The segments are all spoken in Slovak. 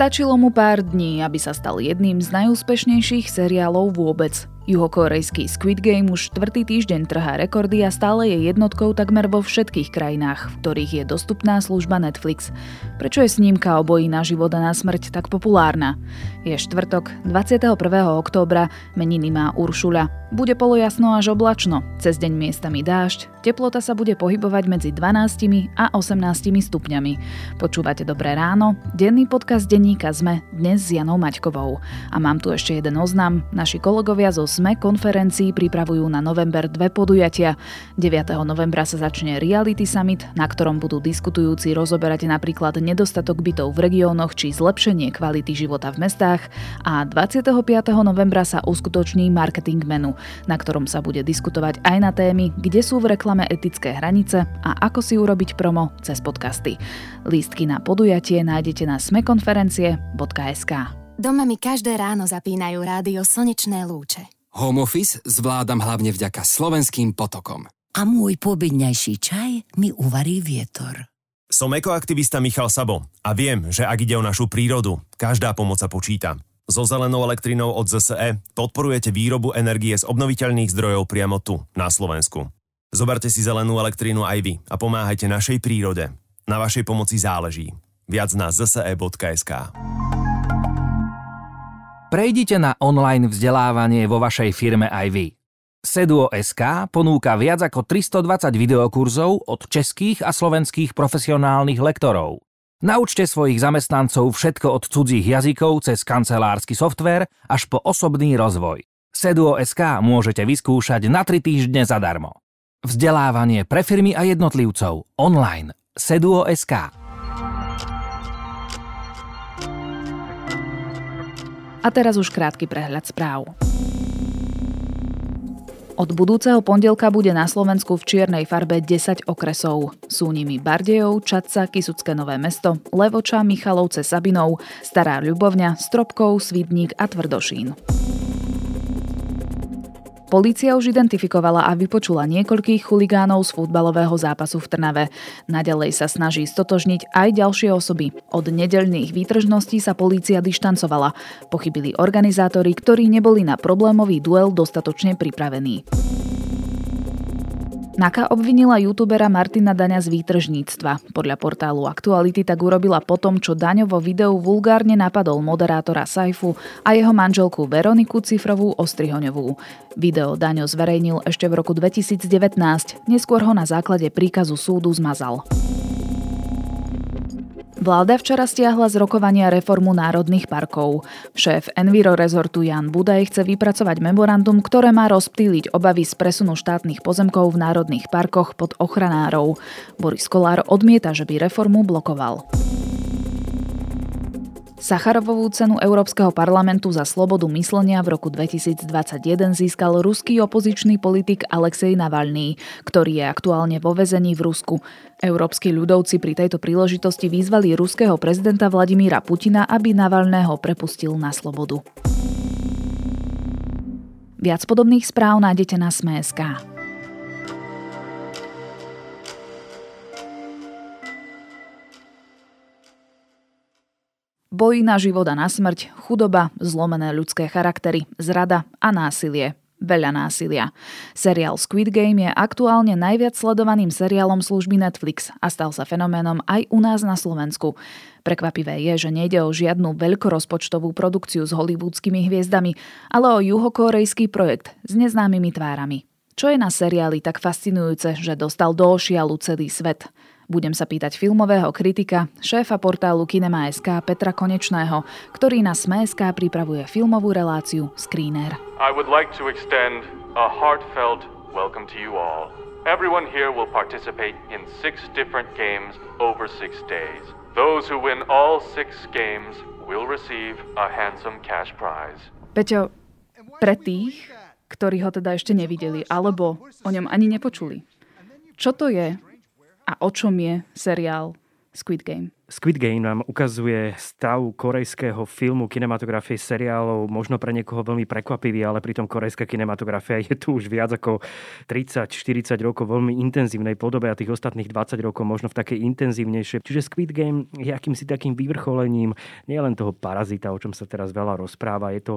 Stačilo mu pár dní, aby sa stal jedným z najúspešnejších seriálov vôbec. Juhokorejský Squid Game už štvrtý týždeň trhá rekordy a stále je jednotkou takmer vo všetkých krajinách, v ktorých je dostupná služba Netflix. Prečo je snímka o boji na život a na smrť tak populárna? Je štvrtok, 21. októbra, meniny má Uršula. Bude polojasno až oblačno, cez deň miestami dážď, teplota sa bude pohybovať medzi 12 a 18 stupňami. Počúvate Dobré ráno, denný podcast denníka ZME dnes s Janou Maťkovou. A mám tu ešte jeden oznam, naši kolegovia zo SME konferencií pripravujú na november dve podujatia. 9. novembra sa začne Reality Summit, na ktorom budú diskutujúci rozoberať napríklad nedostatok bytov v regiónoch či zlepšenie kvality života v mestách a 25. novembra sa uskutoční Marketing Menu, na ktorom sa bude diskutovať aj na témy, kde sú v reklame etické hranice a ako si urobiť promo cez podcasty. Lístky na podujatie nájdete na smekonferencie.sk. Doma mi každé ráno zapínajú rádio Slnečné lúče. Home office zvládam hlavne vďaka slovenským potokom. A môj pobedňajší čaj mi uvarí vietor. Som ekoaktivista Michal Sabo a viem, že ak ide o našu prírodu, každá pomoc sa počíta. So zelenou elektrinou od ZSE podporujete výrobu energie z obnoviteľných zdrojov priamo tu, na Slovensku. Zoberte si zelenú elektrínu aj vy a pomáhajte našej prírode. Na vašej pomoci záleží. Viac na zse.sk. Prejdite na online vzdelávanie vo vašej firme aj vy. Seduo.sk ponúka viac ako 320 videokurzov od českých a slovenských profesionálnych lektorov. Naučte svojich zamestnancov všetko od cudzích jazykov cez kancelársky software až po osobný rozvoj. Seduo.sk môžete vyskúšať na 3 týždne zadarmo. Vzdelávanie pre firmy a jednotlivcov online. Seduo.sk A teraz už krátky prehľad správ. Od budúceho pondelka bude na Slovensku v čiernej farbe 10 okresov. Sú nimi Bardejov, Čadca, Kisucké Nové mesto, Levoča, Michalovce, Sabinov, Stará Ľubovňa, Stropkov, Svidník a Tvrdošín. Polícia už identifikovala a vypočula niekoľkých chuligánov z futbalového zápasu v Trnave. Naďalej sa snaží stotožniť aj ďalšie osoby. Od nedeľných výtržností sa polícia dištancovala. Pochybili organizátori, ktorí neboli na problémový duel dostatočne pripravení. Naka obvinila youtubera Martina Daňa z výtržníctva. Podľa portálu Aktuality tak urobila potom, čo Daňo vo videu vulgárne napadol moderátora Saifu a jeho manželku Veroniku Cifrovú Ostrihoňovú. Video Daňo zverejnil ešte v roku 2019, neskôr ho na základe príkazu súdu zmazal. Vláda včera stiahla z rokovania reformu národných parkov. Šéf Enviro rezortu Jan Budaj chce vypracovať memorandum, ktoré má rozptýliť obavy z presunu štátnych pozemkov v národných parkoch pod ochranárov. Boris Kolár odmieta, že by reformu blokoval. Sacharovovú cenu Európskeho parlamentu za slobodu myslenia v roku 2021 získal ruský opozičný politik Alexej Navalný, ktorý je aktuálne vo vezení v Rusku. Európsky ľudovci pri tejto príležitosti vyzvali ruského prezidenta Vladimíra Putina, aby Navalného prepustil na slobodu. Viac podobných správ nájdete na Sme.sk. Boj na život na smrť, chudoba, zlomené ľudské charaktery, zrada a násilie. Veľa násilia. Seriál Squid Game je aktuálne najviac sledovaným seriálom služby Netflix a stal sa fenoménom aj u nás na Slovensku. Prekvapivé je, že nejde o žiadnu veľkorozpočtovú produkciu s hollywoodskými hviezdami, ale o juhokorejský projekt s neznámymi tvárami. Čo je na seriáli tak fascinujúce, že dostal do ošialu celý svet? Budem sa pýtať filmového kritika, šéfa portálu Kinema.sk Petra Konečného, ktorý na Sme.sk pripravuje filmovú reláciu Screener. I would like to extend a heartfelt welcome to you all. Everyone here will participate in six different games over six days. Those who win all six games will receive a handsome cash prize. Peťo, pre tých, ktorí ho teda ešte nevideli, alebo o ňom ani nepočuli. Čo to je a o čom je seriál Squid Game? Squid Game nám ukazuje stav korejského filmu, kinematografie, seriálov, možno pre niekoho veľmi prekvapivý, ale pritom korejská kinematografia je tu už viac ako 30-40 rokov veľmi intenzívnej podobe a tých ostatných 20 rokov možno v takej intenzívnejšie. Čiže Squid Game je akýmsi takým vyvrcholením nielen toho parazita, o čom sa teraz veľa rozpráva, je to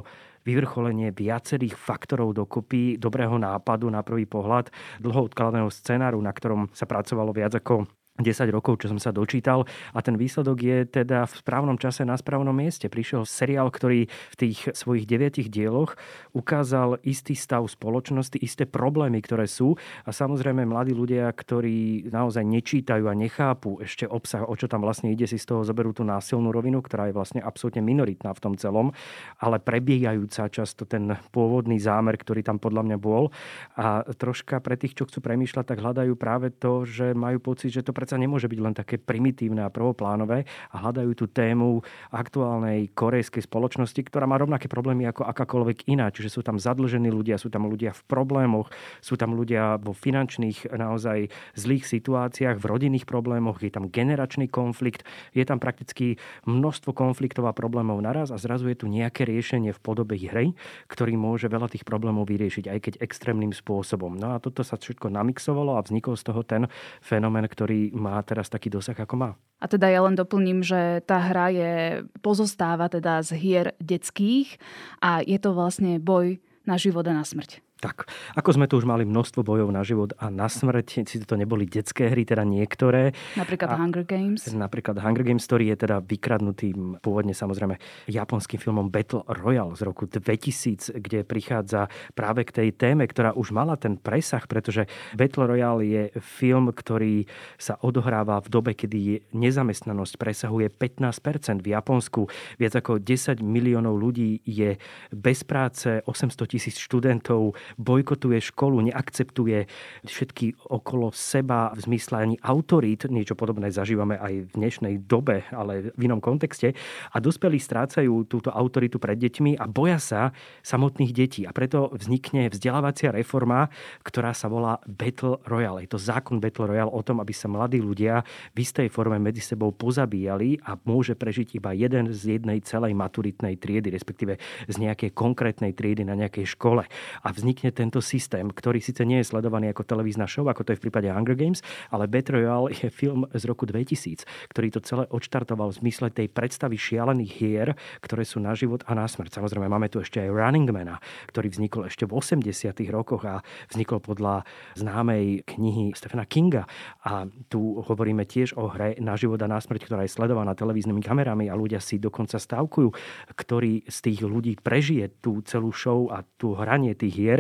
vyvrcholenie viacerých faktorov dokopy, dobrého nápadu na prvý pohľad, dlho odkladaného scenáru, na ktorom sa pracovalo viac ako 10 rokov, čo som sa dočítal. A ten výsledok je teda v správnom čase na správnom mieste. Prišiel seriál, ktorý v tých svojich deviatich dieloch ukázal istý stav spoločnosti, isté problémy, ktoré sú. A samozrejme mladí ľudia, ktorí naozaj nečítajú a nechápu ešte obsah, o čo tam vlastne ide, si z toho zoberú tú násilnú rovinu, ktorá je vlastne absolútne minoritná v tom celom, ale prebiehajúca často ten pôvodný zámer, ktorý tam podľa mňa bol. A troška pre tých, čo chcú premýšľať, tak hľadajú práve to, že majú pocit, že to predsa nemôže byť len také primitívne a prvoplánové a hľadajú tú tému aktuálnej korejskej spoločnosti, ktorá má rovnaké problémy ako akákoľvek iná. Čiže sú tam zadlžení ľudia, sú tam ľudia v problémoch, sú tam ľudia vo finančných naozaj zlých situáciách, v rodinných problémoch, je tam generačný konflikt, je tam prakticky množstvo konfliktov a problémov naraz a zrazu je tu nejaké riešenie v podobe hry, ktorý môže veľa tých problémov vyriešiť, aj keď extrémnym spôsobom. No a toto sa všetko namixovalo a vznikol z toho ten fenomén, ktorý má teraz taký dosah, ako má. A teda ja len doplním, že tá hra je, pozostáva teda z hier detských a je to vlastne boj na život a na smrť. Tak, ako sme tu už mali množstvo bojov na život a na smrť, si to neboli detské hry, teda niektoré. Napríklad a, Hunger Games. Napríklad Hunger Games, ktorý je teda vykradnutým pôvodne samozrejme japonským filmom Battle Royale z roku 2000, kde prichádza práve k tej téme, ktorá už mala ten presah, pretože Battle Royale je film, ktorý sa odohráva v dobe, kedy nezamestnanosť presahuje 15% v Japonsku. Viac ako 10 miliónov ľudí je bez práce, 800 tisíc študentov bojkotuje školu, neakceptuje všetky okolo seba v zmysle ani autorít. Niečo podobné zažívame aj v dnešnej dobe, ale v inom kontexte. A dospelí strácajú túto autoritu pred deťmi a boja sa samotných detí. A preto vznikne vzdelávacia reforma, ktorá sa volá Battle Royale. Je to zákon Battle Royale o tom, aby sa mladí ľudia v istej forme medzi sebou pozabíjali a môže prežiť iba jeden z jednej celej maturitnej triedy, respektíve z nejakej konkrétnej triedy na nejakej škole. A vznikne vznikne tento systém, ktorý síce nie je sledovaný ako televízna show, ako to je v prípade Hunger Games, ale Battle Royale je film z roku 2000, ktorý to celé odštartoval v zmysle tej predstavy šialených hier, ktoré sú na život a na smrť. Samozrejme, máme tu ešte aj Running Mana, ktorý vznikol ešte v 80. rokoch a vznikol podľa známej knihy Stephena Kinga. A tu hovoríme tiež o hre na život a na smrť, ktorá je sledovaná televíznymi kamerami a ľudia si dokonca stavkujú, ktorý z tých ľudí prežije tú celú show a tú hranie tých hier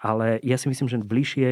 ale ja si myslím, že bližšie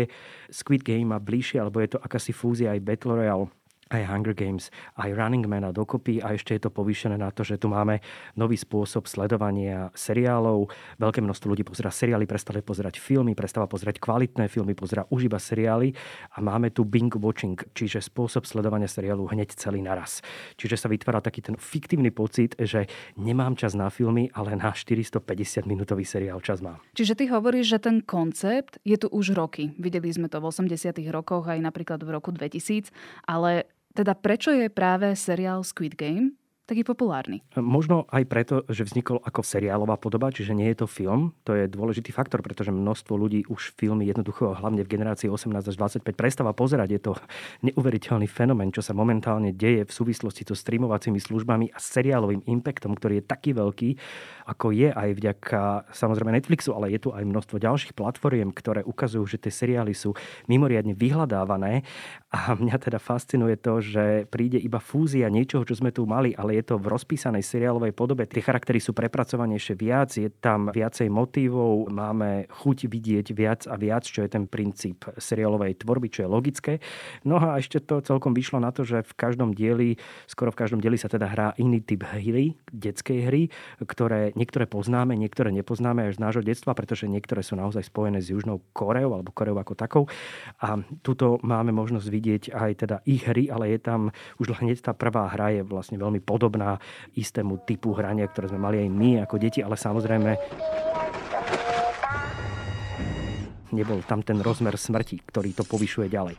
Squid Game a bližšie, alebo je to akási fúzia aj Battle Royale aj Hunger Games, aj Running Man a dokopy a ešte je to povýšené na to, že tu máme nový spôsob sledovania seriálov. Veľké množstvo ľudí pozera seriály, prestali pozerať filmy, prestáva pozerať kvalitné filmy, pozera už iba seriály a máme tu binge watching, čiže spôsob sledovania seriálu hneď celý naraz. Čiže sa vytvára taký ten fiktívny pocit, že nemám čas na filmy, ale na 450 minútový seriál čas mám. Čiže ty hovoríš, že ten koncept je tu už roky. Videli sme to v 80 rokoch aj napríklad v roku 2000, ale teda prečo je práve seriál Squid Game taký populárny? Možno aj preto, že vznikol ako seriálová podoba, čiže nie je to film. To je dôležitý faktor, pretože množstvo ľudí už filmy jednoducho, hlavne v generácii 18 až 25, prestáva pozerať. Je to neuveriteľný fenomén, čo sa momentálne deje v súvislosti so streamovacími službami a seriálovým impactom, ktorý je taký veľký, ako je aj vďaka samozrejme Netflixu, ale je tu aj množstvo ďalších platformiem, ktoré ukazujú, že tie seriály sú mimoriadne vyhľadávané. A mňa teda fascinuje to, že príde iba fúzia niečoho, čo sme tu mali, ale je to v rozpísanej seriálovej podobe. Tie charaktery sú prepracovanejšie viac, je tam viacej motívov, máme chuť vidieť viac a viac, čo je ten princíp seriálovej tvorby, čo je logické. No a ešte to celkom vyšlo na to, že v každom dieli, skoro v každom dieli sa teda hrá iný typ hry, detskej hry, ktoré niektoré poznáme, niektoré nepoznáme až z nášho detstva, pretože niektoré sú naozaj spojené s Južnou Koreou alebo Koreou ako takou. A tuto máme možnosť vidieť aj teda ich hry, ale je tam už hneď tá prvá hra je vlastne veľmi podobná podobná istému typu hrania, ktoré sme mali aj my ako deti, ale samozrejme nebol tam ten rozmer smrti, ktorý to povyšuje ďalej.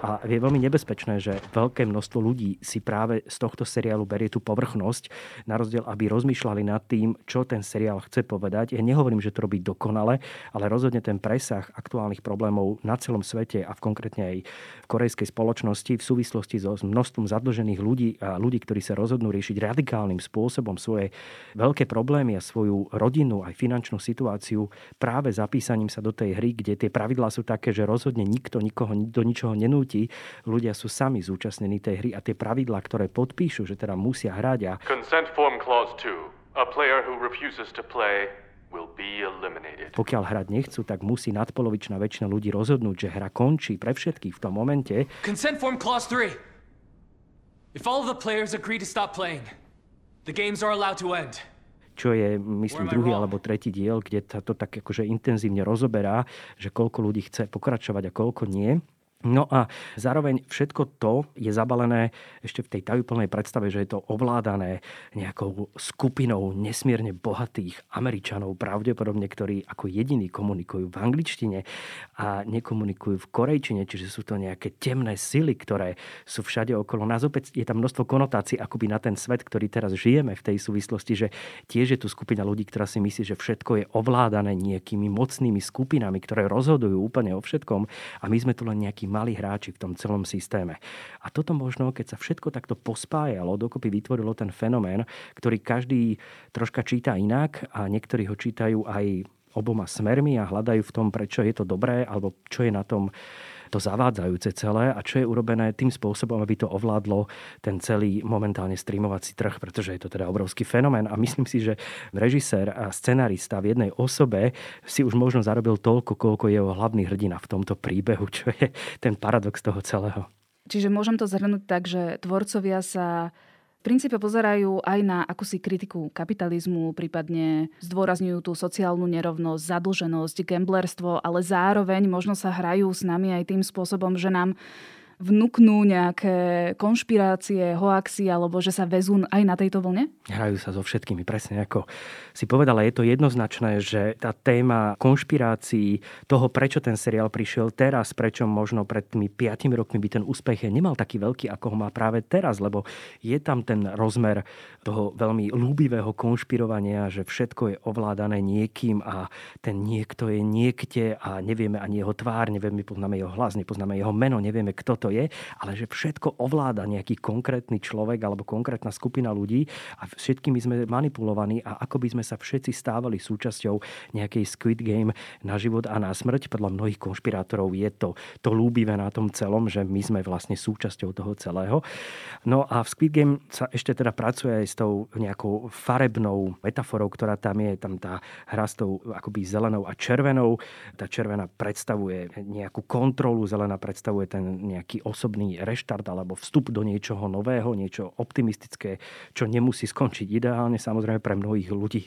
A je veľmi nebezpečné, že veľké množstvo ľudí si práve z tohto seriálu berie tú povrchnosť, na rozdiel, aby rozmýšľali nad tým, čo ten seriál chce povedať. Ja nehovorím, že to robí dokonale, ale rozhodne ten presah aktuálnych problémov na celom svete a v konkrétne aj v korejskej spoločnosti v súvislosti so množstvom zadlžených ľudí a ľudí, ktorí sa rozhodnú riešiť radikálnym spôsobom svoje veľké problémy a svoju rodinu aj finančnú situáciu práve zapísaním sa do tej hry, kde tie pravidlá sú také, že rozhodne nikto nikoho do ničoho nenúti. Ľudia sú sami zúčastnení tej hry a tie pravidlá, ktoré podpíšu, že teda musia hrať a... Consent form clause 2. A player who refuses to play will be eliminated. Pokiaľ hrať nechcú, tak musí nadpolovičná väčšina ľudí rozhodnúť, že hra končí pre všetkých v tom momente. Consent form clause 3. If all the players agree to stop playing, the games are allowed to end čo je, myslím, druhý alebo tretí diel, kde sa to tak akože intenzívne rozoberá, že koľko ľudí chce pokračovať a koľko nie. No a zároveň všetko to je zabalené ešte v tej tajúplnej predstave, že je to ovládané nejakou skupinou nesmierne bohatých Američanov, pravdepodobne, ktorí ako jediní komunikujú v angličtine a nekomunikujú v korejčine, čiže sú to nejaké temné sily, ktoré sú všade okolo nás. Opäť je tam množstvo konotácií akoby na ten svet, ktorý teraz žijeme v tej súvislosti, že tiež je tu skupina ľudí, ktorá si myslí, že všetko je ovládané nejakými mocnými skupinami, ktoré rozhodujú úplne o všetkom a my sme tu len nejaký malí hráči v tom celom systéme. A toto možno, keď sa všetko takto pospájalo, dokopy vytvorilo ten fenomén, ktorý každý troška číta inak a niektorí ho čítajú aj oboma smermi a hľadajú v tom, prečo je to dobré alebo čo je na tom to zavádzajúce celé a čo je urobené tým spôsobom, aby to ovládlo ten celý momentálne streamovací trh, pretože je to teda obrovský fenomén a myslím si, že režisér a scenarista v jednej osobe si už možno zarobil toľko, koľko je jeho hlavný hrdina v tomto príbehu, čo je ten paradox toho celého. Čiže môžem to zhrnúť tak, že tvorcovia sa v princípe pozerajú aj na akúsi kritiku kapitalizmu, prípadne zdôrazňujú tú sociálnu nerovnosť, zadlženosť, gamblerstvo, ale zároveň možno sa hrajú s nami aj tým spôsobom, že nám vnúknú nejaké konšpirácie, hoaxy, alebo že sa vezú aj na tejto vlne? Hrajú sa so všetkými, presne ako si povedala. Je to jednoznačné, že tá téma konšpirácií, toho, prečo ten seriál prišiel teraz, prečo možno pred tými 5 rokmi by ten úspech nemal taký veľký, ako ho má práve teraz, lebo je tam ten rozmer toho veľmi ľúbivého konšpirovania, že všetko je ovládané niekým a ten niekto je niekde a nevieme ani jeho tvár, nevieme, poznáme jeho hlas, nepoznáme jeho meno, nevieme, kto to je, ale že všetko ovláda nejaký konkrétny človek alebo konkrétna skupina ľudí a všetkými sme manipulovaní a ako by sme sa všetci stávali súčasťou nejakej Squid Game na život a na smrť. Podľa mnohých konšpirátorov je to, to lúbivé na tom celom, že my sme vlastne súčasťou toho celého. No a v Squid Game sa ešte teda pracuje aj s tou nejakou farebnou metaforou, ktorá tam je, tam tá hra s tou akoby zelenou a červenou. Tá červená predstavuje nejakú kontrolu, zelená predstavuje ten nejaký osobný reštart alebo vstup do niečoho nového, niečo optimistické, čo nemusí skončiť ideálne. Samozrejme pre mnohých ľudí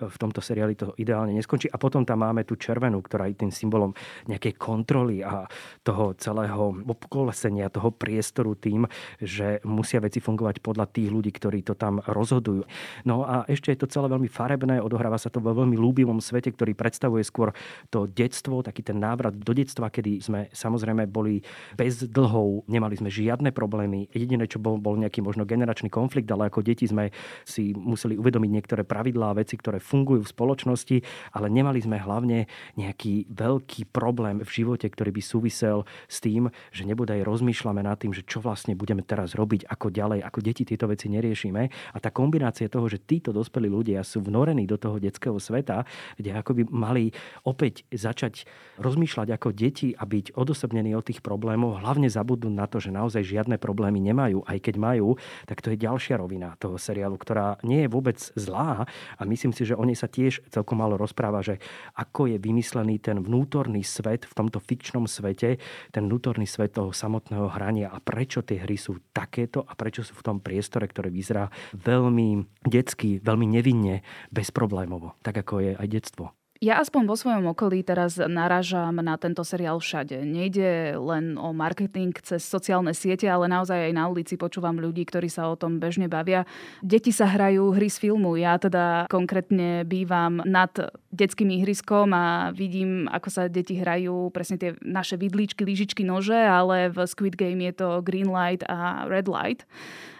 v tomto seriáli to ideálne neskončí. A potom tam máme tú červenú, ktorá je tým symbolom nejakej kontroly a toho celého obkolesenia toho priestoru tým, že musia veci fungovať podľa tých ľudí, ktorí to tam rozhodujú. No a ešte je to celé veľmi farebné, odohráva sa to vo veľmi ľúbivom svete, ktorý predstavuje skôr to detstvo, taký ten návrat do detstva, kedy sme samozrejme boli bez dlhov, nemali sme žiadne problémy. Jediné, čo bol, bol nejaký možno generačný konflikt, ale ako deti sme si museli uvedomiť niektoré pravidlá a veci, ktoré fungujú v spoločnosti, ale nemali sme hlavne nejaký veľký problém v živote, ktorý by súvisel s tým, že nebodaj rozmýšľame nad tým, že čo vlastne budeme teraz robiť, ako ďalej, ako deti tieto veci neriešime. A tá kombinácia toho, že títo dospelí ľudia sú vnorení do toho detského sveta, kde akoby mali opäť začať rozmýšľať ako deti a byť odosobnení od tých problémov, hlavne zabudnúť na to, že naozaj žiadne problémy nemajú, aj keď majú, tak to je ďalšia rovina toho seriálu, ktorá nie je vôbec zlá. A myslím si, že o nej sa tiež celkom málo rozpráva, že ako je vymyslený ten vnútorný svet v tomto fikčnom svete, ten vnútorný svet toho samotného hrania. A prečo tie hry sú takéto a prečo sú v tom priestore, ktoré vyzerá veľmi detsky, veľmi nevinne, bezproblémovo, tak ako je aj detstvo. Ja aspoň vo svojom okolí teraz naražam na tento seriál všade. Nejde len o marketing cez sociálne siete, ale naozaj aj na ulici počúvam ľudí, ktorí sa o tom bežne bavia. Deti sa hrajú hry z filmu. Ja teda konkrétne bývam nad detským ihriskom a vidím, ako sa deti hrajú presne tie naše vidličky, lyžičky, nože, ale v Squid Game je to green light a red light.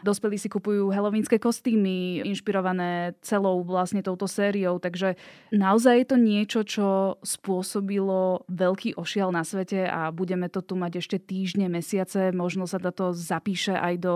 Dospelí si kupujú helovínske kostýmy, inšpirované celou vlastne touto sériou, takže naozaj je to niečo, čo spôsobilo veľký ošial na svete a budeme to tu mať ešte týždne, mesiace, možno sa to zapíše aj do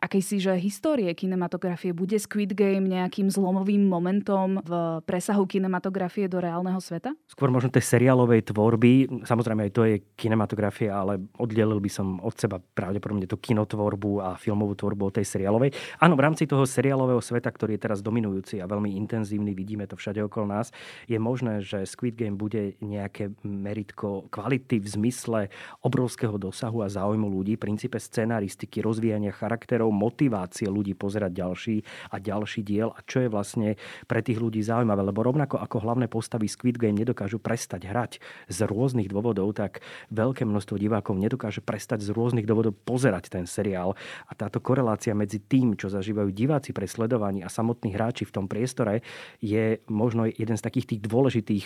akejsi že histórie kinematografie? Bude Squid Game nejakým zlomovým momentom v presahu kinematografie do reálneho sveta? Skôr možno tej seriálovej tvorby. Samozrejme aj to je kinematografia, ale oddelil by som od seba pravdepodobne tú kinotvorbu a filmovú tvorbu od tej seriálovej. Áno, v rámci toho seriálového sveta, ktorý je teraz dominujúci a veľmi intenzívny, vidíme to všade okolo nás, je možné, že Squid Game bude nejaké meritko kvality v zmysle obrovského dosahu a záujmu ľudí, princípe scenaristiky, rozvíjania charakterov, zdrojov motivácie ľudí pozerať ďalší a ďalší diel a čo je vlastne pre tých ľudí zaujímavé. Lebo rovnako ako hlavné postavy Squid Game nedokážu prestať hrať z rôznych dôvodov, tak veľké množstvo divákov nedokáže prestať z rôznych dôvodov pozerať ten seriál. A táto korelácia medzi tým, čo zažívajú diváci pre sledovanie a samotní hráči v tom priestore, je možno jeden z takých tých dôležitých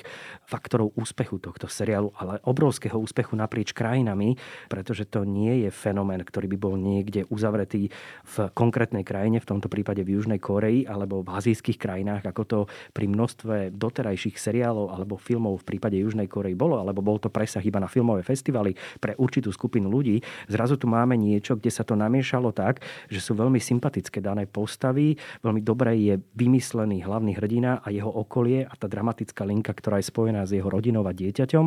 faktorov úspechu tohto seriálu, ale obrovského úspechu naprieč krajinami, pretože to nie je fenomén, ktorý by bol niekde uzavretý v konkrétnej krajine, v tomto prípade v Južnej Koreji alebo v azijských krajinách, ako to pri množstve doterajších seriálov alebo filmov v prípade Južnej Korei bolo, alebo bol to presah iba na filmové festivaly pre určitú skupinu ľudí. Zrazu tu máme niečo, kde sa to namiešalo tak, že sú veľmi sympatické dané postavy, veľmi dobre je vymyslený hlavný hrdina a jeho okolie a tá dramatická linka, ktorá je spojená s jeho rodinou a dieťaťom.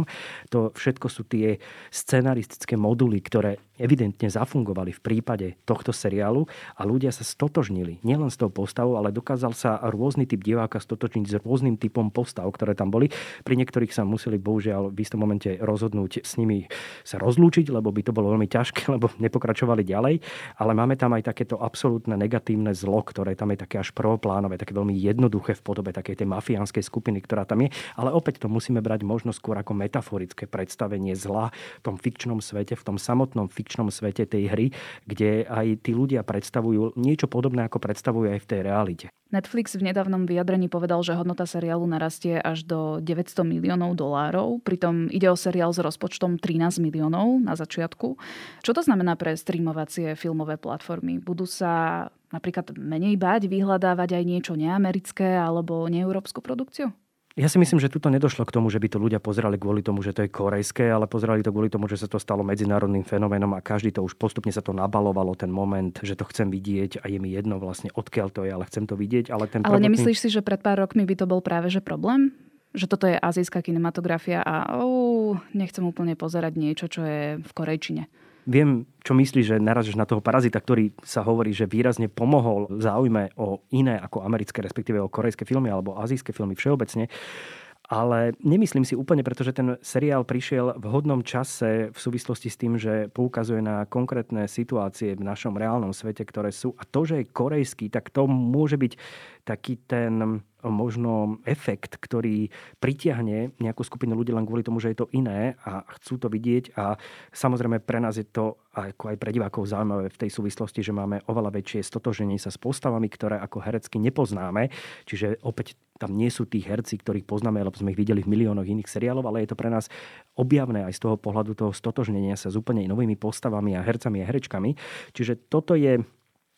To všetko sú tie scenaristické moduly, ktoré evidentne zafungovali v prípade tohto seriálu a ľudia sa stotožnili nielen s tou postavou, ale dokázal sa rôzny typ diváka stotočniť s rôznym typom postav, ktoré tam boli. Pri niektorých sa museli bohužiaľ v istom momente rozhodnúť s nimi sa rozlúčiť, lebo by to bolo veľmi ťažké, lebo nepokračovali ďalej. Ale máme tam aj takéto absolútne negatívne zlo, ktoré tam je také až prvoplánové, také veľmi jednoduché v podobe takej tej mafiánskej skupiny, ktorá tam je. Ale opäť to musíme brať možno skôr ako metaforické predstavenie zla v tom fikčnom svete, v tom samotnom fikčnom svete tej hry, kde aj tí ľudia predstavujú niečo podobné, ako predstavujú aj v tej realite. Netflix v nedávnom vyjadrení povedal, že hodnota seriálu narastie až do 900 miliónov dolárov, pritom ide o seriál s rozpočtom 13 miliónov na začiatku. Čo to znamená pre streamovacie filmové platformy? Budú sa napríklad menej báť vyhľadávať aj niečo neamerické alebo neeurópsku produkciu? Ja si myslím, že tuto nedošlo k tomu, že by to ľudia pozerali kvôli tomu, že to je korejské, ale pozerali to kvôli tomu, že sa to stalo medzinárodným fenoménom a každý to už postupne sa to nabalovalo, ten moment, že to chcem vidieť a je mi jedno vlastne odkiaľ to je, ale chcem to vidieť. Ale, ten ale prvotný... nemyslíš si, že pred pár rokmi by to bol práve že problém? Že toto je azijská kinematografia a oh, nechcem úplne pozerať niečo, čo je v korejčine. Viem, čo myslíš, že narazíš na toho parazita, ktorý sa hovorí, že výrazne pomohol záujme o iné ako americké, respektíve o korejské filmy alebo azijské filmy všeobecne. Ale nemyslím si úplne, pretože ten seriál prišiel v hodnom čase v súvislosti s tým, že poukazuje na konkrétne situácie v našom reálnom svete, ktoré sú. A to, že je korejský, tak to môže byť taký ten možno efekt, ktorý pritiahne nejakú skupinu ľudí len kvôli tomu, že je to iné a chcú to vidieť a samozrejme pre nás je to ako aj pre divákov zaujímavé v tej súvislosti, že máme oveľa väčšie stotoženie sa s postavami, ktoré ako herecky nepoznáme. Čiže opäť tam nie sú tí herci, ktorých poznáme, lebo sme ich videli v miliónoch iných seriálov, ale je to pre nás objavné aj z toho pohľadu toho stotožnenia sa s úplne novými postavami a hercami a herečkami. Čiže toto je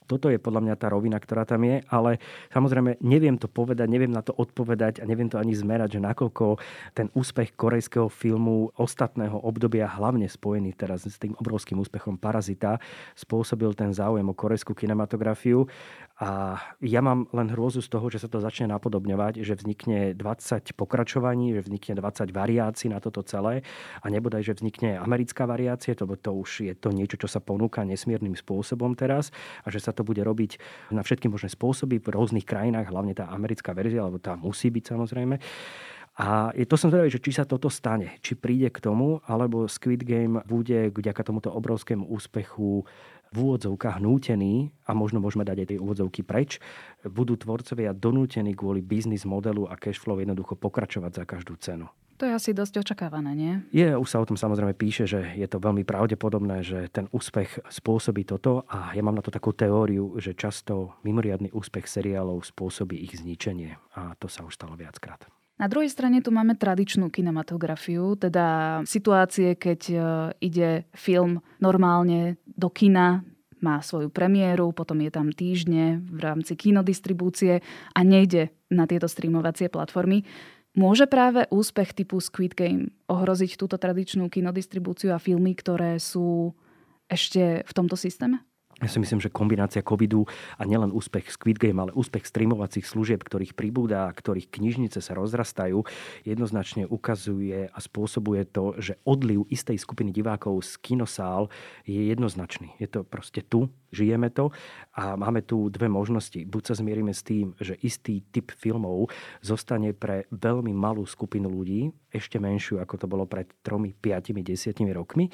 toto je podľa mňa tá rovina, ktorá tam je, ale samozrejme neviem to povedať, neviem na to odpovedať a neviem to ani zmerať, že nakoľko ten úspech korejského filmu ostatného obdobia, hlavne spojený teraz s tým obrovským úspechom Parazita, spôsobil ten záujem o korejskú kinematografiu. A ja mám len hrôzu z toho, že sa to začne napodobňovať, že vznikne 20 pokračovaní, že vznikne 20 variácií na toto celé a nebodaj, že vznikne americká variácia, to, to už je to niečo, čo sa ponúka nesmiernym spôsobom teraz a že sa to bude robiť na všetky možné spôsoby v rôznych krajinách, hlavne tá americká verzia, alebo tá musí byť samozrejme. A to som zvedavý, že či sa toto stane, či príde k tomu, alebo Squid Game bude vďaka tomuto obrovskému úspechu v úvodzovkách nútený, a možno môžeme dať aj tej úvodzovky preč, budú tvorcovia donútení kvôli biznis modelu a cash flow jednoducho pokračovať za každú cenu. To je asi dosť očakávané, nie? Je, už sa o tom samozrejme píše, že je to veľmi pravdepodobné, že ten úspech spôsobí toto a ja mám na to takú teóriu, že často mimoriadný úspech seriálov spôsobí ich zničenie a to sa už stalo viackrát. Na druhej strane tu máme tradičnú kinematografiu, teda situácie, keď e, ide film normálne do kina, má svoju premiéru, potom je tam týždne v rámci kinodistribúcie a nejde na tieto streamovacie platformy. Môže práve úspech typu Squid Game ohroziť túto tradičnú kinodistribúciu a filmy, ktoré sú ešte v tomto systéme? Ja si myslím, že kombinácia covidu a nielen úspech Squid Game, ale úspech streamovacích služieb, ktorých pribúda, ktorých knižnice sa rozrastajú, jednoznačne ukazuje a spôsobuje to, že odliv istej skupiny divákov z kinosál je jednoznačný. Je to proste tu, žijeme to a máme tu dve možnosti. Buď sa zmierime s tým, že istý typ filmov zostane pre veľmi malú skupinu ľudí, ešte menšiu, ako to bolo pred tromi, piatimi, desiatimi rokmi,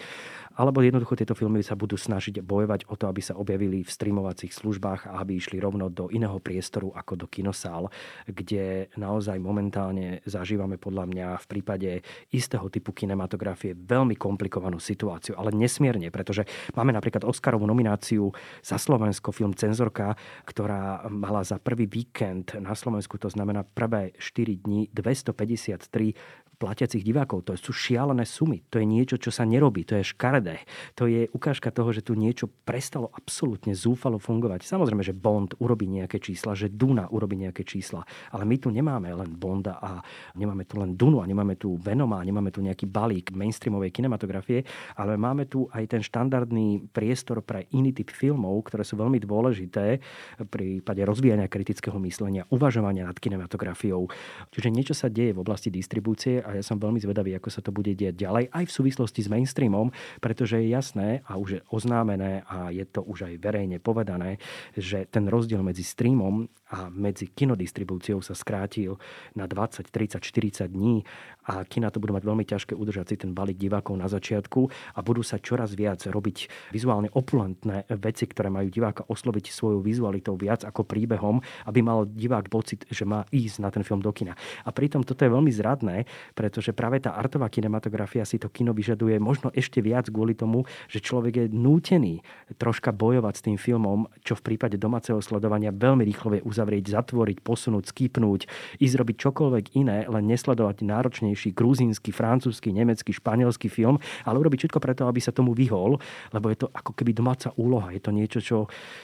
alebo jednoducho tieto filmy sa budú snažiť bojovať o to, aby sa objavili v streamovacích službách a aby išli rovno do iného priestoru ako do kinosál, kde naozaj momentálne zažívame podľa mňa v prípade istého typu kinematografie veľmi komplikovanú situáciu, ale nesmierne, pretože máme napríklad Oscarovú nomináciu za Slovensko film Cenzorka, ktorá mala za prvý víkend na Slovensku, to znamená prvé 4 dní, 253 platiacich divákov. To sú šialené sumy. To je niečo, čo sa nerobí. To je škaredé. To je ukážka toho, že tu niečo prestalo absolútne zúfalo fungovať. Samozrejme, že Bond urobí nejaké čísla, že Duna urobí nejaké čísla. Ale my tu nemáme len Bonda a nemáme tu len Dunu a nemáme tu Venoma a nemáme tu nejaký balík mainstreamovej kinematografie, ale máme tu aj ten štandardný priestor pre iný typ filmov, ktoré sú veľmi dôležité v prípade rozvíjania kritického myslenia, uvažovania nad kinematografiou. Čiže niečo sa deje v oblasti distribúcie a ja som veľmi zvedavý, ako sa to bude diať ďalej, aj v súvislosti s mainstreamom, pretože je jasné a už je oznámené a je to už aj verejne povedané, že ten rozdiel medzi streamom a medzi kinodistribúciou sa skrátil na 20, 30, 40 dní a kina to budú mať veľmi ťažké udržať si ten balík divákov na začiatku a budú sa čoraz viac robiť vizuálne opulentné veci, ktoré majú diváka osloviť svojou vizualitou viac ako príbehom, aby mal divák pocit, že má ísť na ten film do kina. A pritom toto je veľmi zradné, pretože práve tá artová kinematografia si to kino vyžaduje možno ešte viac kvôli tomu, že človek je nútený troška bojovať s tým filmom, čo v prípade domáceho sledovania veľmi rýchlo vie uzavrieť, zatvoriť, posunúť, skipnúť, ísť robiť čokoľvek iné, len nesledovať náročne najvýznamnejší gruzínsky, francúzsky, nemecký, španielský film, ale urobiť všetko preto, aby sa tomu vyhol, lebo je to ako keby domáca úloha. Je to niečo, čo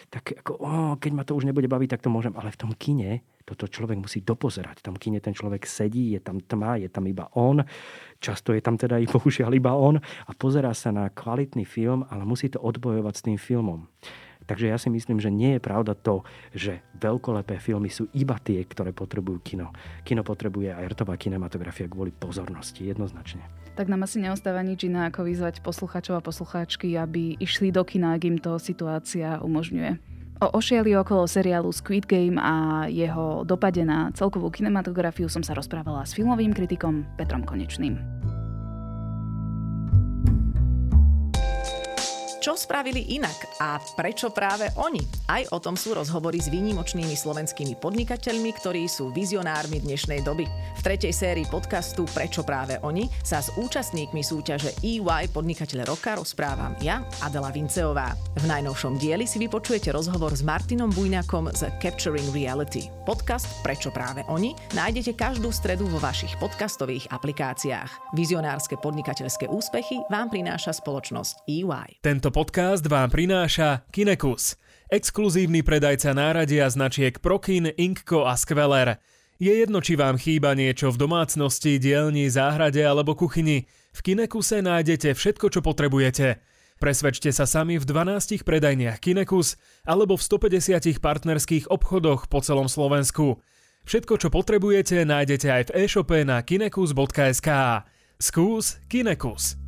tak ako, oh, keď ma to už nebude baviť, tak to môžem. Ale v tom kine toto človek musí dopozerať. V tom kine ten človek sedí, je tam tma, je tam iba on. Často je tam teda i bohužiaľ iba on a pozerá sa na kvalitný film, ale musí to odbojovať s tým filmom. Takže ja si myslím, že nie je pravda to, že veľkolepé filmy sú iba tie, ktoré potrebujú kino. Kino potrebuje aj rtová kinematografia kvôli pozornosti, jednoznačne. Tak nám asi neostáva nič iné, ako vyzvať posluchačov a poslucháčky, aby išli do kina, ak im to situácia umožňuje. O ošiali okolo seriálu Squid Game a jeho dopade na celkovú kinematografiu som sa rozprávala s filmovým kritikom Petrom Konečným. Čo spravili inak a prečo práve oni? Aj o tom sú rozhovory s výnimočnými slovenskými podnikateľmi, ktorí sú vizionármi dnešnej doby. V tretej sérii podcastu Prečo práve oni sa s účastníkmi súťaže EY Podnikateľ roka rozprávam ja, Adela Vinceová. V najnovšom dieli si vypočujete rozhovor s Martinom Bujňakom z Capturing Reality. Podcast Prečo práve oni nájdete každú stredu vo vašich podcastových aplikáciách. Vizionárske podnikateľské úspechy vám prináša spoločnosť EY. Tento podcast vám prináša Kinekus, exkluzívny predajca náradia značiek Prokin, Inkko a Skveler. Je jedno, či vám chýba niečo v domácnosti, dielni, záhrade alebo kuchyni. V Kinekuse nájdete všetko, čo potrebujete. Presvedčte sa sami v 12 predajniach Kinekus alebo v 150 partnerských obchodoch po celom Slovensku. Všetko, čo potrebujete, nájdete aj v e-shope na kinekus.sk. Skús Kinekus.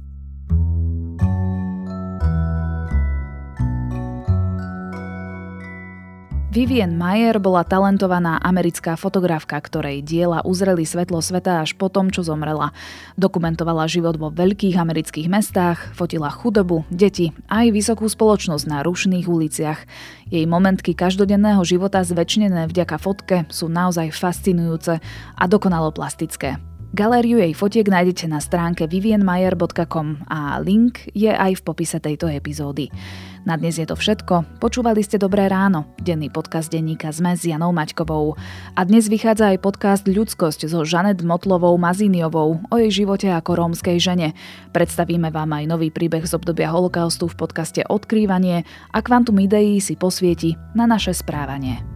Vivian Mayer bola talentovaná americká fotografka, ktorej diela uzreli svetlo sveta až po tom, čo zomrela. Dokumentovala život vo veľkých amerických mestách, fotila chudobu, deti aj vysokú spoločnosť na rušných uliciach. Jej momentky každodenného života zväčšnené vďaka fotke sú naozaj fascinujúce a dokonalo plastické. Galériu jej fotiek nájdete na stránke vivianmayer.com a link je aj v popise tejto epizódy. Na dnes je to všetko. Počúvali ste Dobré ráno, denný podcast denníka ZME s Janou Maťkovou. A dnes vychádza aj podcast Ľudskosť so Žanet Motlovou Mazíniovou o jej živote ako rómskej žene. Predstavíme vám aj nový príbeh z obdobia holokaustu v podcaste Odkrývanie a Kvantum ideí si posvieti na naše správanie.